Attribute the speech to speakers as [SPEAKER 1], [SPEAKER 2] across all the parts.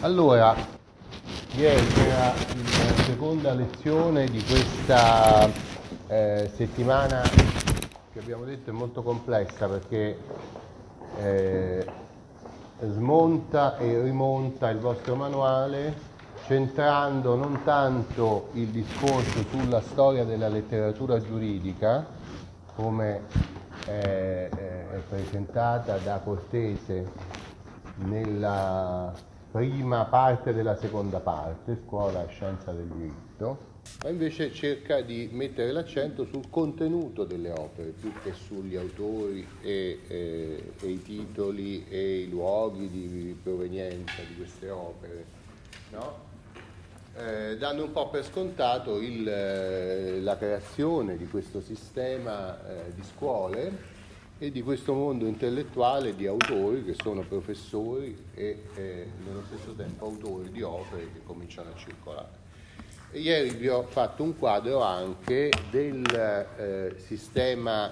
[SPEAKER 1] Allora, ieri era la seconda lezione di questa eh, settimana che abbiamo detto è molto complessa perché eh, smonta e rimonta il vostro manuale centrando non tanto il discorso sulla storia della letteratura giuridica come eh, è presentata da Cortese nella prima parte della seconda parte, scuola e scienza del diritto, ma invece cerca di mettere l'accento sul contenuto delle opere più che sugli autori e, eh, e i titoli e i luoghi di provenienza di queste opere, no? eh, dando un po' per scontato il, eh, la creazione di questo sistema eh, di scuole e di questo mondo intellettuale di autori che sono professori e eh, nello stesso tempo autori di opere che cominciano a circolare. E ieri vi ho fatto un quadro anche del eh, sistema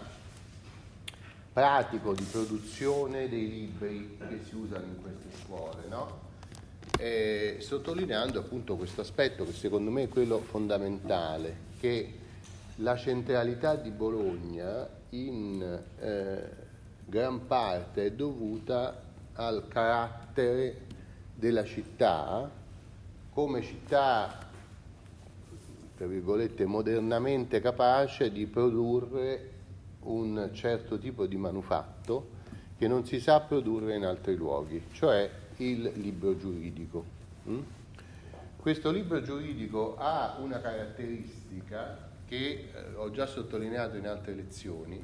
[SPEAKER 1] pratico di produzione dei libri che si usano in queste scuole, no? eh, sottolineando appunto questo aspetto che secondo me è quello fondamentale, che la centralità di Bologna in eh, gran parte è dovuta al carattere della città come città, tra virgolette, modernamente capace di produrre un certo tipo di manufatto che non si sa produrre in altri luoghi, cioè il libro giuridico. Mm? Questo libro giuridico ha una caratteristica che eh, ho già sottolineato in altre lezioni,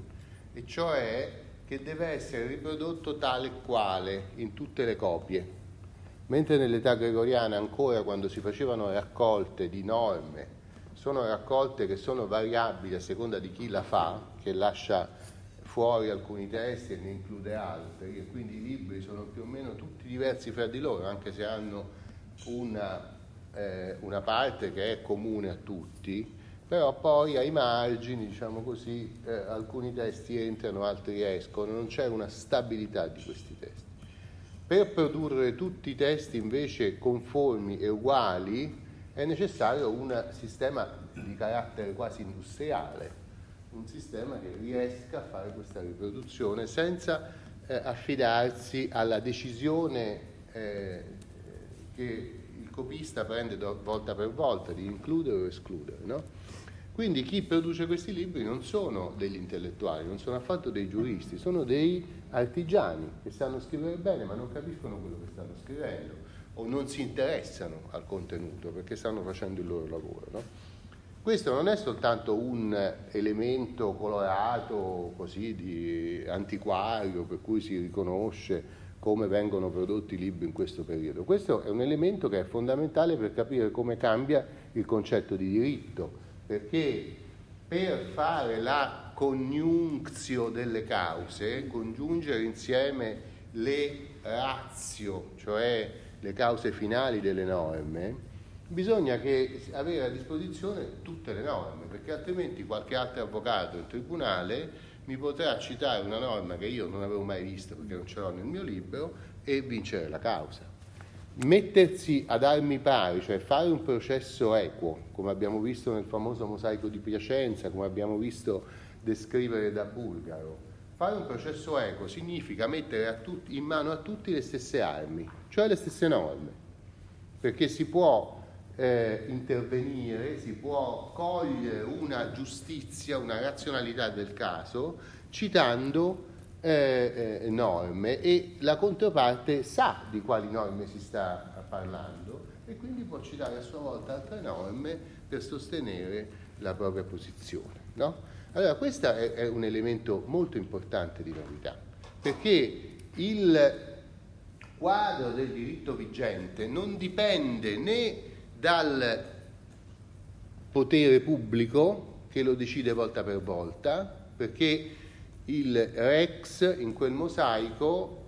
[SPEAKER 1] e cioè che deve essere riprodotto tale quale in tutte le copie. Mentre nell'età gregoriana ancora quando si facevano raccolte di norme, sono raccolte che sono variabili a seconda di chi la fa, che lascia fuori alcuni testi e ne include altri, e quindi i libri sono più o meno tutti diversi fra di loro, anche se hanno una, eh, una parte che è comune a tutti, però poi ai margini, diciamo così, eh, alcuni testi entrano, altri escono, non c'è una stabilità di questi testi. Per produrre tutti i testi invece conformi e uguali è necessario un sistema di carattere quasi industriale, un sistema che riesca a fare questa riproduzione senza eh, affidarsi alla decisione eh, che il copista prende volta per volta di includere o escludere. No? Quindi chi produce questi libri non sono degli intellettuali, non sono affatto dei giuristi, sono dei artigiani che sanno scrivere bene ma non capiscono quello che stanno scrivendo o non si interessano al contenuto perché stanno facendo il loro lavoro. No? Questo non è soltanto un elemento colorato così di antiquario per cui si riconosce come vengono prodotti i libri in questo periodo. Questo è un elemento che è fondamentale per capire come cambia il concetto di diritto perché per fare la coniunzio delle cause, congiungere insieme le razio, cioè le cause finali delle norme, bisogna che avere a disposizione tutte le norme, perché altrimenti qualche altro avvocato in tribunale mi potrà citare una norma che io non avevo mai visto perché non ce l'ho nel mio libro e vincere la causa mettersi ad armi pari, cioè fare un processo equo, come abbiamo visto nel famoso mosaico di Piacenza, come abbiamo visto descrivere da Bulgaro, fare un processo equo significa mettere tutti, in mano a tutti le stesse armi, cioè le stesse norme, perché si può eh, intervenire, si può cogliere una giustizia, una razionalità del caso, citando eh, eh, norme e la controparte sa di quali norme si sta parlando e quindi può citare a sua volta altre norme per sostenere la propria posizione. No? Allora questo è, è un elemento molto importante di novità, perché il quadro del diritto vigente non dipende né dal potere pubblico che lo decide volta per volta, perché il Rex in quel mosaico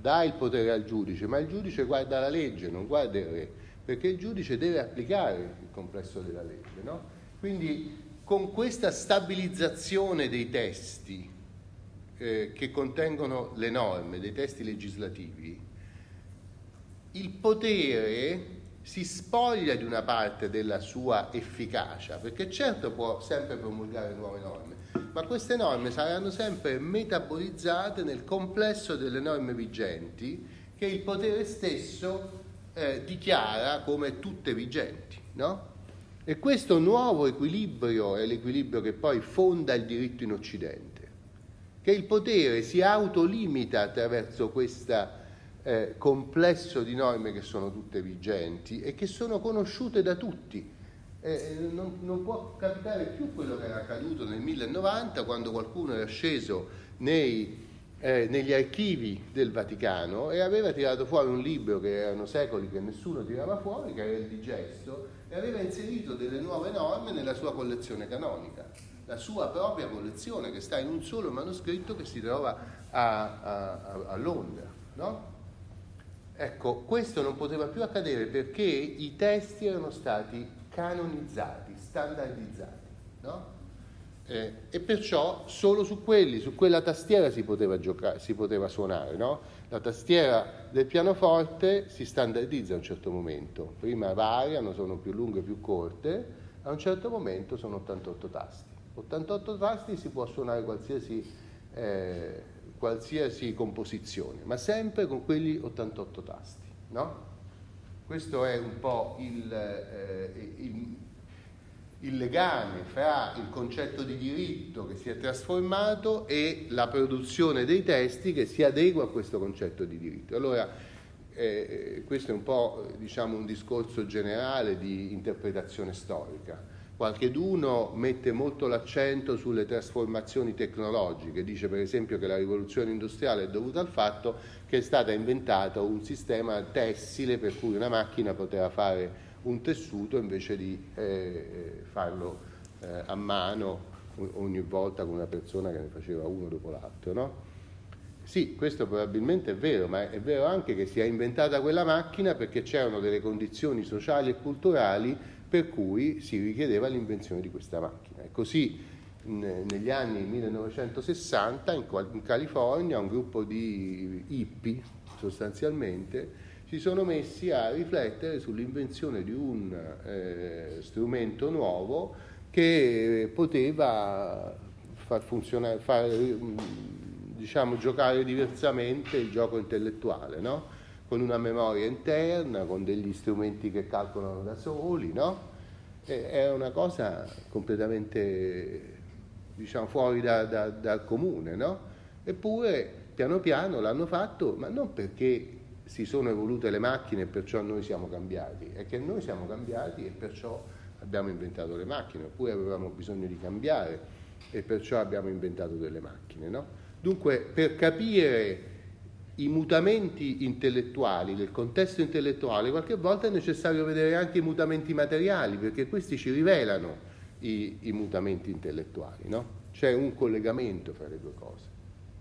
[SPEAKER 1] dà il potere al giudice, ma il giudice guarda la legge, non guarda il re, perché il giudice deve applicare il complesso della legge. No? Quindi con questa stabilizzazione dei testi eh, che contengono le norme, dei testi legislativi, il potere si spoglia di una parte della sua efficacia, perché certo può sempre promulgare nuove norme, ma queste norme saranno sempre metabolizzate nel complesso delle norme vigenti che il potere stesso eh, dichiara come tutte vigenti. No? E questo nuovo equilibrio è l'equilibrio che poi fonda il diritto in Occidente, che il potere si autolimita attraverso questo eh, complesso di norme che sono tutte vigenti e che sono conosciute da tutti eh, non, non, può capitare più quello che era accaduto nel 1090 quando qualcuno era sceso nei, eh, negli archivi del Vaticano e aveva tirato fuori un libro che erano secoli che nessuno tirava fuori, che era il Digesto, e aveva inserito delle nuove norme nella sua collezione canonica, la sua propria collezione che sta in un solo manoscritto che si trova a, a, a Londra. No? Ecco, questo non poteva più accadere perché i testi erano stati canonizzati, standardizzati. No? Eh, e perciò solo su quelli, su quella tastiera si poteva, giocare, si poteva suonare. No? La tastiera del pianoforte si standardizza a un certo momento, prima variano, sono più lunghe, più corte, a un certo momento sono 88 tasti. 88 tasti si può suonare qualsiasi, eh, qualsiasi composizione, ma sempre con quelli 88 tasti. No? Questo è un po' il, eh, il, il, legame fra il concetto di diritto che si è trasformato e la produzione dei testi che si adegua a questo concetto di diritto. Allora, eh, questo è un po' diciamo, un discorso generale di interpretazione storica. Qualcheduno mette molto l'accento sulle trasformazioni tecnologiche, dice per esempio che la rivoluzione industriale è dovuta al fatto che è stato inventato un sistema tessile per cui una macchina poteva fare un tessuto invece di eh, farlo eh, a mano ogni volta con una persona che ne faceva uno dopo l'altro. No? Sì, questo probabilmente è vero, ma è vero anche che si è inventata quella macchina perché c'erano delle condizioni sociali e culturali per cui si richiedeva l'invenzione di questa macchina. E così negli anni 1960 in, in California un gruppo di hippie sostanzialmente si sono messi a riflettere sull'invenzione di un eh, strumento nuovo che poteva far funzionare, far, diciamo, giocare diversamente il gioco intellettuale, no? Con una memoria interna, con degli strumenti che calcolano da soli, no? è una cosa completamente diciamo, fuori da, da, dal comune, no? Eppure piano piano l'hanno fatto, ma non perché si sono evolute le macchine e perciò noi siamo cambiati, è che noi siamo cambiati e perciò abbiamo inventato le macchine, oppure avevamo bisogno di cambiare e perciò abbiamo inventato delle macchine, no? Dunque, per capire i mutamenti intellettuali, del contesto intellettuale, qualche volta è necessario vedere anche i mutamenti materiali, perché questi ci rivelano i, i mutamenti intellettuali, no? C'è un collegamento fra le due cose.